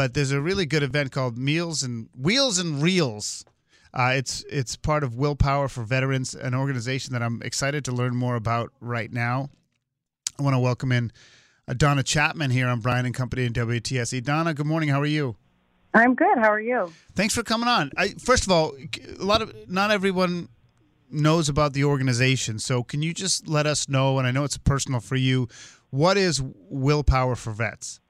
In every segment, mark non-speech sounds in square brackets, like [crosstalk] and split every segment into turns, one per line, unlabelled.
but there's a really good event called Meals and Wheels and Reels. Uh, it's it's part of Willpower for Veterans, an organization that I'm excited to learn more about right now. I want to welcome in uh, Donna Chapman here on Brian and Company and WTIC. Donna, good morning. How are you?
I'm good. How are you?
Thanks for coming on. I, first of all, a lot of not everyone knows about the organization, so can you just let us know? And I know it's personal for you. What is Willpower for Vets?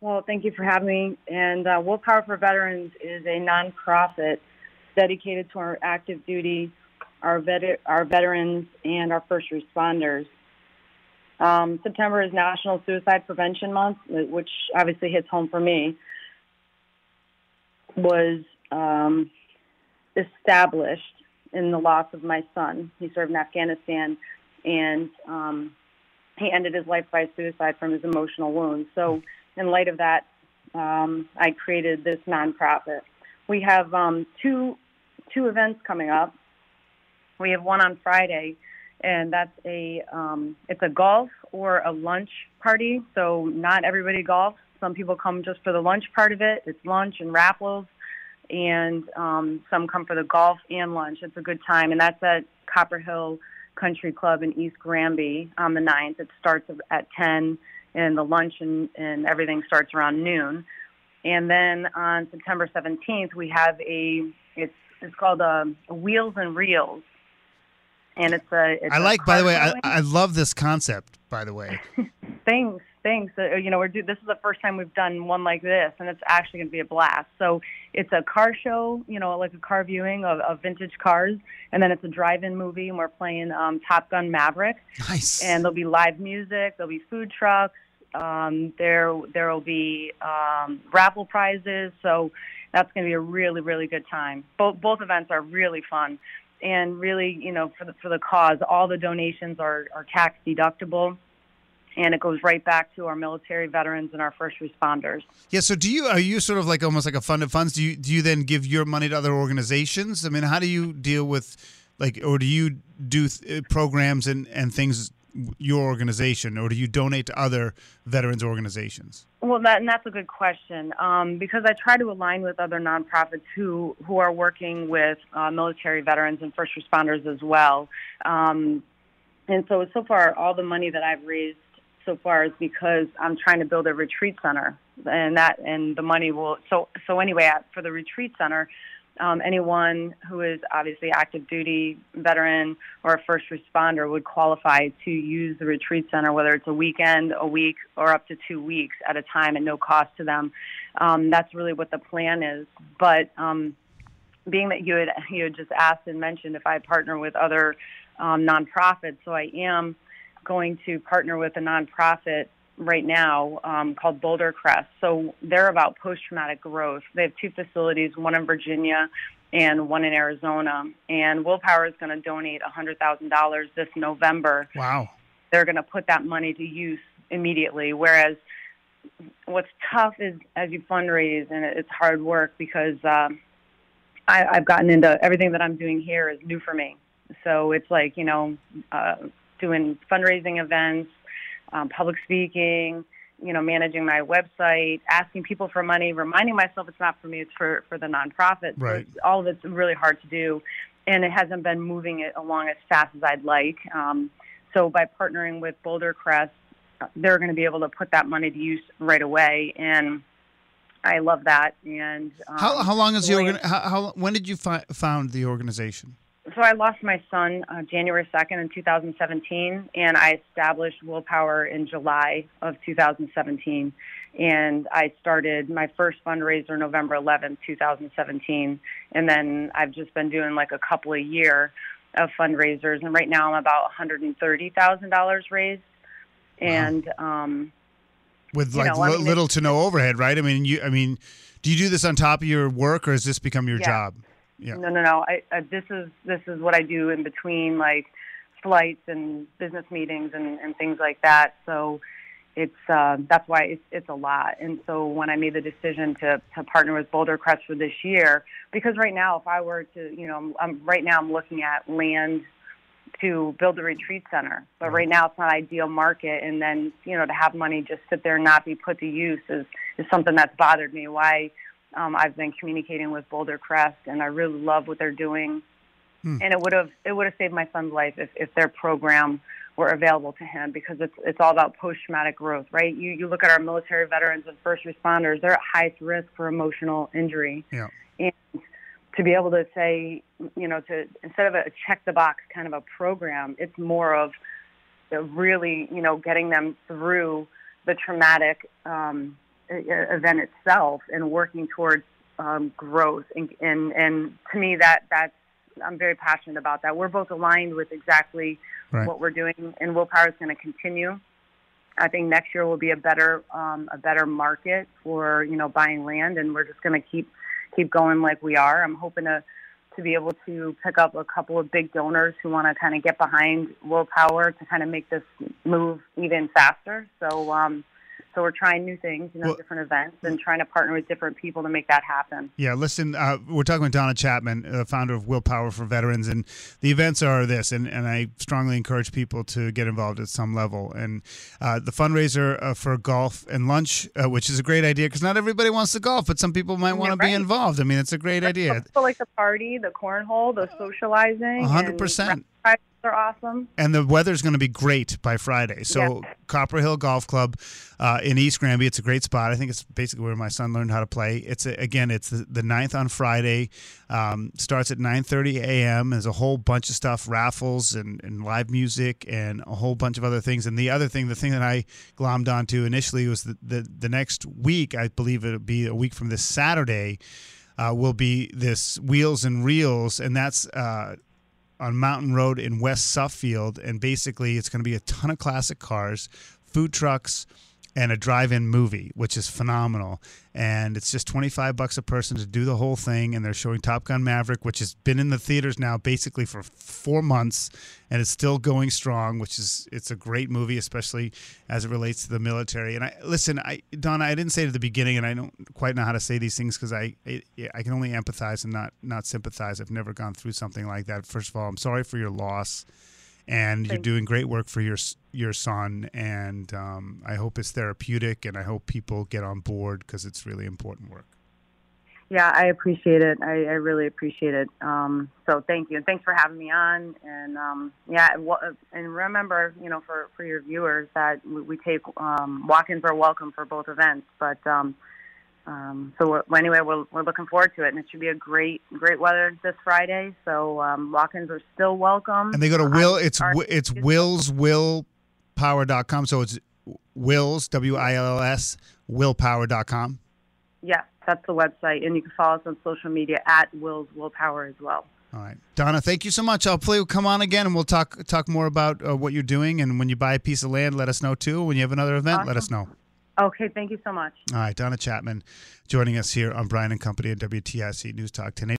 Well, thank you for having me. And uh, Willpower for Veterans is a nonprofit dedicated to our active duty, our vet- our veterans, and our first responders. Um, September is National Suicide Prevention Month, which obviously hits home for me was um, established in the loss of my son. He served in Afghanistan, and um, he ended his life by suicide from his emotional wounds. So, in light of that, um, I created this nonprofit. We have um, two two events coming up. We have one on Friday, and that's a um, it's a golf or a lunch party. So not everybody golfs. Some people come just for the lunch part of it. It's lunch and raffles, and um, some come for the golf and lunch. It's a good time, and that's at Copper Hill Country Club in East Granby on the 9th. It starts at 10, and the lunch and, and everything starts around noon. And then on September 17th, we have a it's it's called a, um, Wheels and Reels, and it's a. It's
I like, by the way, I, I love this concept. By the way, [laughs]
thanks things. Uh, you know, we're do, this is the first time we've done one like this, and it's actually going to be a blast. So it's a car show, you know, like a car viewing of, of vintage cars, and then it's a drive-in movie, and we're playing um, Top Gun Maverick.
Nice.
And there'll be live music. There'll be food trucks. Um, there there will be um, raffle prizes. So that's going to be a really really good time. Both both events are really fun. And really, you know, for the for the cause, all the donations are, are tax deductible and it goes right back to our military veterans and our first responders.
Yeah. So, do you are you sort of like almost like a fund of funds? Do you do you then give your money to other organizations? I mean, how do you deal with like, or do you do th- uh, programs and and things your organization, or do you donate to other veterans organizations?
Well, that and that's a good question um, because I try to align with other nonprofits who who are working with uh, military veterans and first responders as well. Um, and so, so far, all the money that I've raised so far is because I'm trying to build a retreat center, and that and the money will. So so anyway, for the retreat center, um, anyone who is obviously active duty veteran or a first responder would qualify to use the retreat center, whether it's a weekend, a week, or up to two weeks at a time, at no cost to them. Um, that's really what the plan is. But um, being that you had you had just asked and mentioned if I partner with other um, nonprofits, so I am going to partner with a nonprofit right now um, called Boulder Crest. So they're about post traumatic growth. They have two facilities, one in Virginia and one in Arizona. And Willpower is going to donate $100,000 this November.
Wow.
They're going to put that money to use immediately. Whereas what's tough is as you fundraise, and it's hard work because um, I, I've gotten into everything that I'm doing here is new for me. So it's like, you know, uh, doing fundraising events, um, public speaking, you know, managing my website, asking people for money, reminding myself it's not for me, it's for, for the nonprofit.
Right.
So all of it's really hard to do, and it hasn't been moving it along as fast as I'd like. Um, so by partnering with Boulder Crest, they're going to be able to put that money to use right away, and I love that. And
um, how how long is the organ? How, how when did you fi- found the organization?
So I lost my son uh, January 2nd in 2017, and I established Willpower in July of 2017. And I started my first fundraiser November 11th, 2017. And then I've just been doing like a couple a year of fundraisers. And right now I'm about $130,000 raised. And, um,
with like know, li- little to no overhead, right? I mean, you, I mean, do you do this on top of your work or has this become your
yeah.
job?
Yeah. No, no, no. I, I, this is this is what I do in between like flights and business meetings and, and things like that. So it's uh, that's why it's it's a lot. And so when I made the decision to to partner with Boulder Crest for this year, because right now if I were to, you know, I'm, I'm right now I'm looking at land to build a retreat center. But right now it's not ideal market and then, you know, to have money just sit there and not be put to use is, is something that's bothered me. Why um, I've been communicating with Boulder Crest and I really love what they're doing. Hmm. And it would have it would have saved my son's life if, if their program were available to him because it's it's all about post traumatic growth, right? You you look at our military veterans and first responders, they're at highest risk for emotional injury.
Yeah.
And to be able to say, you know, to instead of a check the box kind of a program, it's more of really, you know, getting them through the traumatic um, event itself and working towards um, growth. And, and and to me, that that's I'm very passionate about that. We're both aligned with exactly right. what we're doing, and willpower is going to continue. I think next year will be a better um, a better market for you know buying land, and we're just going to keep keep going like we are. I'm hoping to to be able to pick up a couple of big donors who want to kind of get behind willpower to kind of make this move even faster. So um, so we're trying new things, you know, well, different events, and trying to partner with different people to make that happen.
Yeah, listen, uh, we're talking with Donna Chapman, uh, founder of Willpower for Veterans, and the events are this, and, and I strongly encourage people to get involved at some level. And uh, the fundraiser uh, for golf and lunch, uh, which is a great idea because not everybody wants to golf, but some people might want to be involved. I mean, it's a great That's
idea. like the party, the cornhole, the socializing,
100% prizes
are awesome.
And the weather's going to be great by Friday. So yeah. Copper Hill Golf Club uh, in East Granby, it's a great spot. I think it's basically where my son learned how to play. It's a, again, it's the, the 9th on Friday. Um, starts at 9:30 a.m. There's a whole bunch of stuff, raffles and, and live music and a whole bunch of other things. And the other thing, the thing that I glommed onto initially was the the, the next week. I believe it'll be a week from this Saturday. Uh, will be this wheels and reels, and that's uh, on Mountain Road in West Suffield, and basically it's going to be a ton of classic cars, food trucks, and a drive-in movie, which is phenomenal. And it's just 25 bucks a person to do the whole thing. And they're showing Top Gun Maverick, which has been in the theaters now basically for four months, and it's still going strong. Which is it's a great movie, especially as it relates to the military. And I listen, I Donna, I didn't say it at the beginning, and I don't quite know how to say these things because I, I I can only empathize and not not sympathize. I've never gone through something like that. First of all, I'm sorry for your loss and you're doing great work for your your son. And um, I hope it's therapeutic, and I hope people get on board because it's really important work.
Yeah, I appreciate it. I, I really appreciate it. Um, so thank you, and thanks for having me on. And um, yeah, and remember, you know, for for your viewers that we, we take um, walk-ins are welcome for both events, but um, um, so we're, anyway, we're, we're looking forward to it, and it should be a great, great weather this Friday. So um, walk-ins are still welcome.
And they go to Will. It's it's Will's Willpower.com. So it's Wills W I L S Willpower.com.
Yes, that's the website, and you can follow us on social media at Will's Willpower as well.
All right, Donna. Thank you so much. Hopefully, we'll come on again, and we'll talk talk more about uh, what you're doing. And when you buy a piece of land, let us know too. When you have another event, awesome. let us know.
Okay, thank you so much.
All right, Donna Chapman joining us here on Brian and Company at WTIC News Talk 1080.